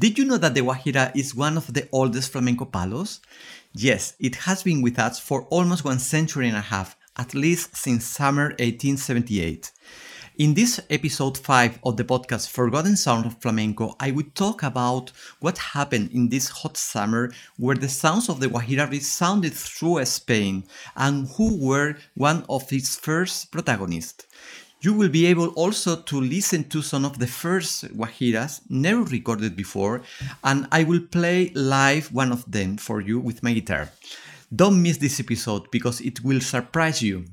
Did you know that the Guajira is one of the oldest flamenco palos? Yes, it has been with us for almost one century and a half, at least since summer 1878. In this episode 5 of the podcast Forgotten Sound of Flamenco, I will talk about what happened in this hot summer where the sounds of the Guajira resounded through Spain and who were one of its first protagonists. You will be able also to listen to some of the first Guajiras never recorded before, and I will play live one of them for you with my guitar. Don't miss this episode because it will surprise you.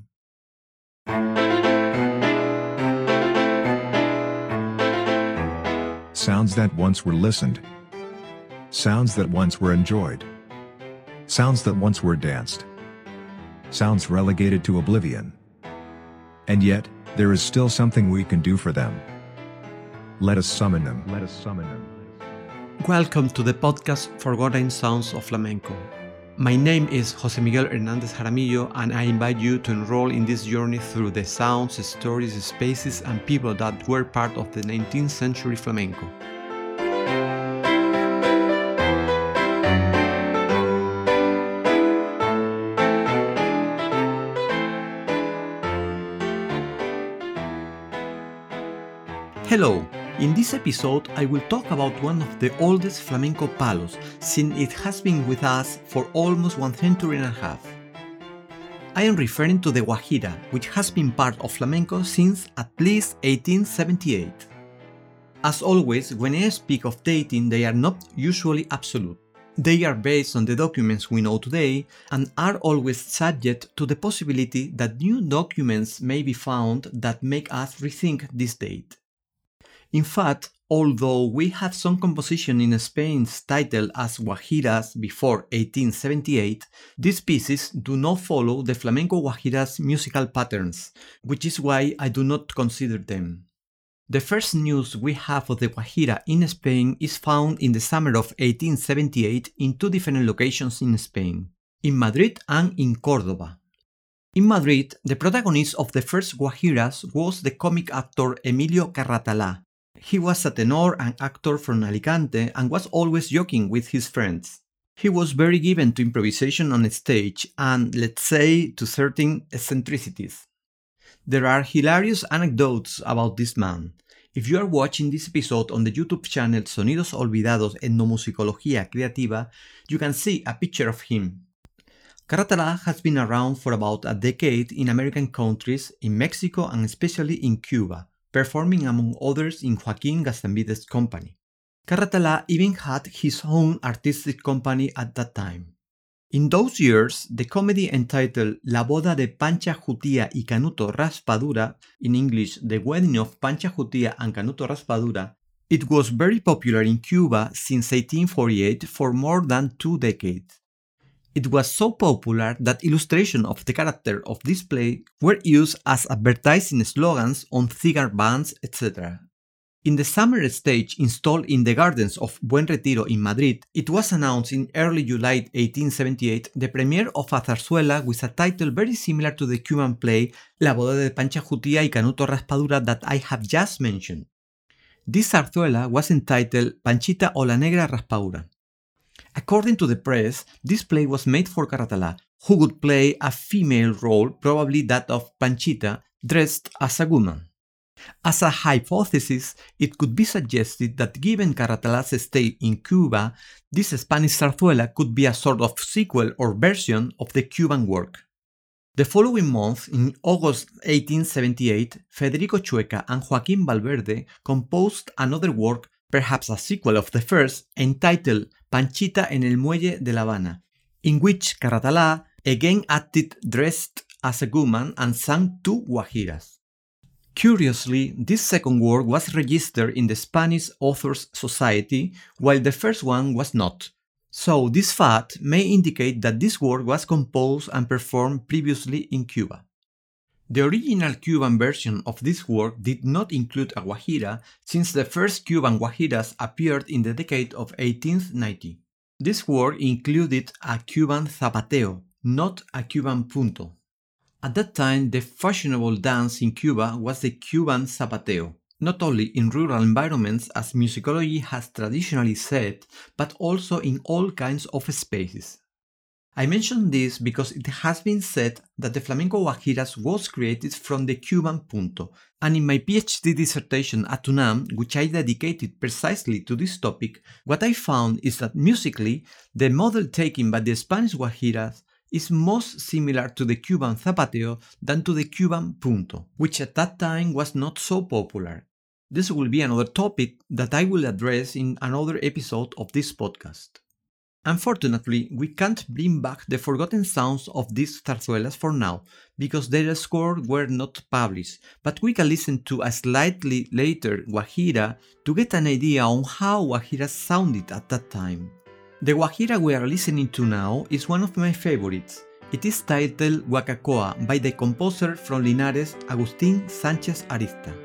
Sounds that once were listened. Sounds that once were enjoyed. Sounds that once were danced. Sounds relegated to oblivion. And yet, there is still something we can do for them. Let us summon them. Let us summon them. Welcome to the podcast Forgotten Sounds of Flamenco. My name is Jose Miguel Hernandez Jaramillo, and I invite you to enroll in this journey through the sounds, stories, spaces, and people that were part of the 19th century flamenco. Hello! In this episode, I will talk about one of the oldest flamenco palos, since it has been with us for almost one century and a half. I am referring to the Guajira, which has been part of flamenco since at least 1878. As always, when I speak of dating, they are not usually absolute. They are based on the documents we know today and are always subject to the possibility that new documents may be found that make us rethink this date. In fact, although we have some composition in Spain's title as Guajiras before 1878, these pieces do not follow the flamenco Guajiras musical patterns, which is why I do not consider them. The first news we have of the Guajira in Spain is found in the summer of 1878 in two different locations in Spain, in Madrid and in Cordoba. In Madrid, the protagonist of the first Guajiras was the comic actor Emilio Carratalá, he was a tenor and actor from Alicante and was always joking with his friends. He was very given to improvisation on stage and, let's say, to certain eccentricities. There are hilarious anecdotes about this man. If you are watching this episode on the YouTube channel Sonidos Olvidados Etnomusicología Creativa, you can see a picture of him. Carratalá has been around for about a decade in American countries, in Mexico, and especially in Cuba performing among others in Joaquin Gaztambide's company. Carratalá even had his own artistic company at that time. In those years, the comedy entitled La boda de Pancha Jutia y Canuto Raspadura, in English, The Wedding of Pancha Jutia and Canuto Raspadura, it was very popular in Cuba since 1848 for more than two decades. It was so popular that illustrations of the character of this play were used as advertising slogans on cigar bands, etc. In the summer stage installed in the gardens of Buen Retiro in Madrid, it was announced in early July 1878 the premiere of a zarzuela with a title very similar to the Cuban play La boda de Pancha Jutia y Canuto Raspadura that I have just mentioned. This zarzuela was entitled Panchita o la Negra Raspadura. According to the press, this play was made for Carratalá, who would play a female role, probably that of Panchita, dressed as a woman. As a hypothesis, it could be suggested that given Carratalá's stay in Cuba, this Spanish zarzuela could be a sort of sequel or version of the Cuban work. The following month, in August 1878, Federico Chueca and Joaquín Valverde composed another work, perhaps a sequel of the first, entitled Panchita en el Muelle de La Habana, in which Carratalá again acted dressed as a woman and sang two guajiras. Curiously, this second work was registered in the Spanish Authors Society, while the first one was not. So, this fact may indicate that this work was composed and performed previously in Cuba. The original Cuban version of this work did not include a guajira since the first Cuban guajiras appeared in the decade of 1890. This work included a Cuban zapateo, not a Cuban punto. At that time, the fashionable dance in Cuba was the Cuban zapateo. not only in rural environments as musicology has traditionally said, but also in all kinds of spaces. I mention this because it has been said that the flamenco guajiras was created from the Cuban punto, and in my PhD dissertation at UNAM, which I dedicated precisely to this topic, what I found is that musically, the model taken by the Spanish guajiras is most similar to the Cuban zapateo than to the Cuban punto, which at that time was not so popular. This will be another topic that I will address in another episode of this podcast. Unfortunately, we can't bring back the forgotten sounds of these zarzuelas for now, because their score were not published, but we can listen to a slightly later Guajira to get an idea on how Guajira sounded at that time. The Guajira we are listening to now is one of my favorites. It is titled Guacacoa by the composer from Linares, Agustín Sánchez Arista.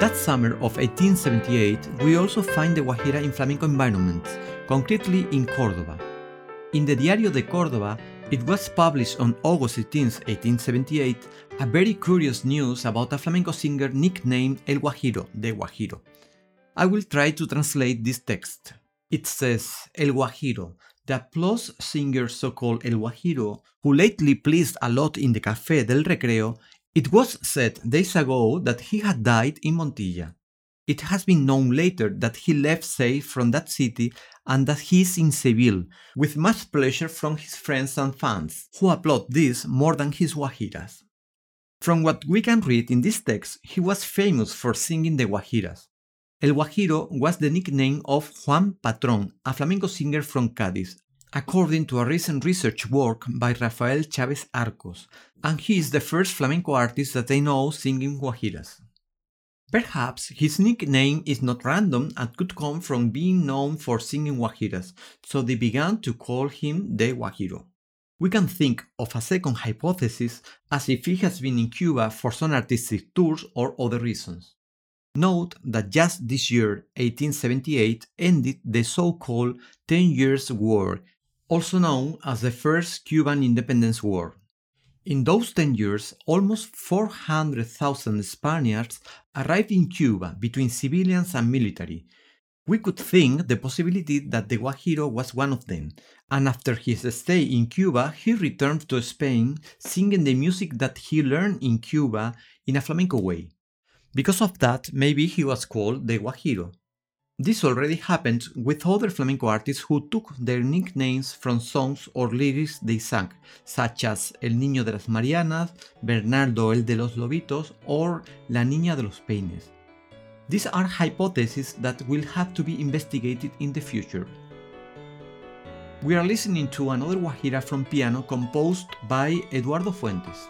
That summer of 1878, we also find the Guajira in flamenco environments, concretely in Córdoba. In the Diario de Córdoba, it was published on August 18, 1878, a very curious news about a flamenco singer nicknamed El Guajiro, the Guajiro. I will try to translate this text. It says, El Guajiro, the applause singer so called El Guajiro, who lately pleased a lot in the Café del Recreo, it was said days ago that he had died in Montilla. It has been known later that he left safe from that city and that he is in Seville, with much pleasure from his friends and fans, who applaud this more than his guajiras. From what we can read in this text, he was famous for singing the guajiras. El Guajiro was the nickname of Juan Patrón, a flamenco singer from Cádiz, according to a recent research work by Rafael Chaves Arcos, and he is the first flamenco artist that I know singing guajiras. Perhaps his nickname is not random and could come from being known for singing guajiras, so they began to call him the Guajiro. We can think of a second hypothesis as if he has been in Cuba for some artistic tours or other reasons. Note that just this year, 1878, ended the so called Ten Years' War, also known as the First Cuban Independence War. In those 10 years, almost 400,000 Spaniards arrived in Cuba between civilians and military. We could think the possibility that the Guajiro was one of them, and after his stay in Cuba, he returned to Spain singing the music that he learned in Cuba in a flamenco way. Because of that, maybe he was called the Guajiro. This already happened with other flamenco artists who took their nicknames from songs or lyrics they sang, such as El Niño de las Marianas, Bernardo el de los Lobitos, or La Niña de los Peines. These are hypotheses that will have to be investigated in the future. We are listening to another Guajira from piano composed by Eduardo Fuentes.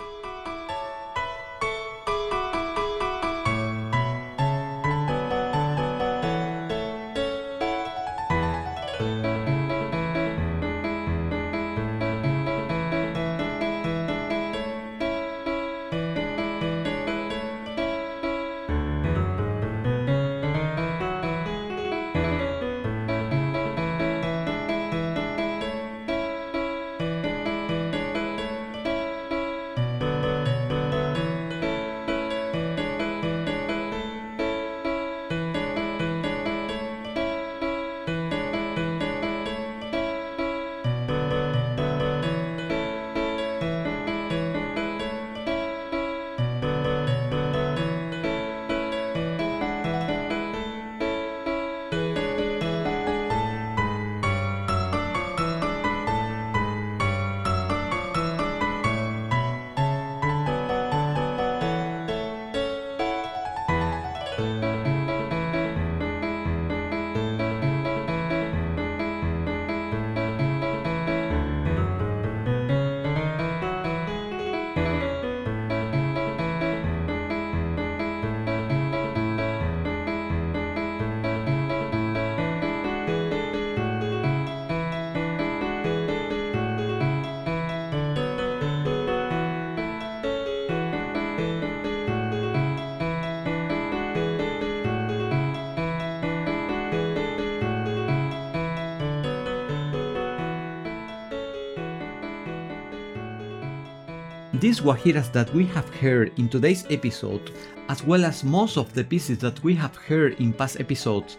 These guajiras that we have heard in today's episode, as well as most of the pieces that we have heard in past episodes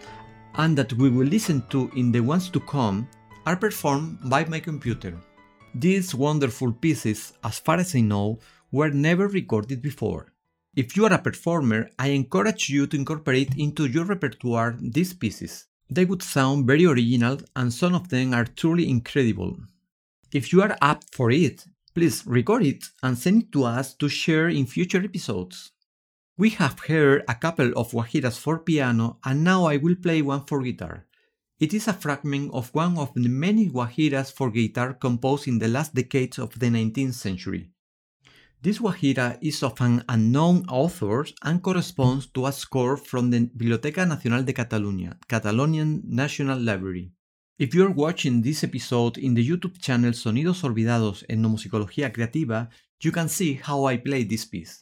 and that we will listen to in the ones to come, are performed by my computer. These wonderful pieces, as far as I know, were never recorded before. If you are a performer, I encourage you to incorporate into your repertoire these pieces. They would sound very original and some of them are truly incredible. If you are up for it, Please record it and send it to us to share in future episodes. We have heard a couple of guajiras for piano and now I will play one for guitar. It is a fragment of one of the many guajiras for guitar composed in the last decades of the 19th century. This guajira is of an unknown author and corresponds to a score from the Biblioteca Nacional de Catalunya, Catalonian National Library. If you're watching this episode in the YouTube channel Sonidos Olvidados Etnomusicología Creativa, you can see how I play this piece.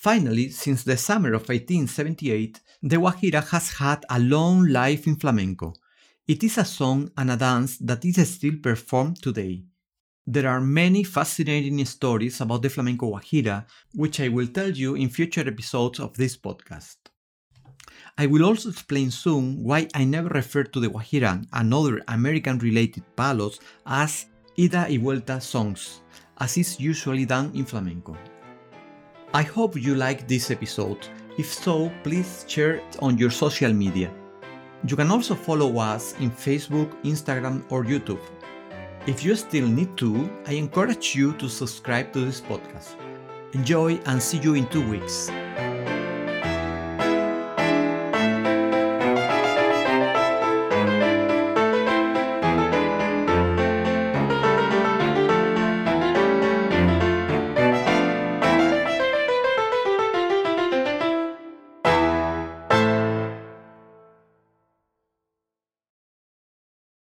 Finally, since the summer of 1878, the Guajira has had a long life in flamenco. It is a song and a dance that is still performed today. There are many fascinating stories about the flamenco Guajira, which I will tell you in future episodes of this podcast. I will also explain soon why I never refer to the Guajira and other American related palos as ida y vuelta songs, as is usually done in flamenco. I hope you liked this episode. If so, please share it on your social media. You can also follow us in Facebook, Instagram, or YouTube. If you still need to, I encourage you to subscribe to this podcast. Enjoy and see you in two weeks.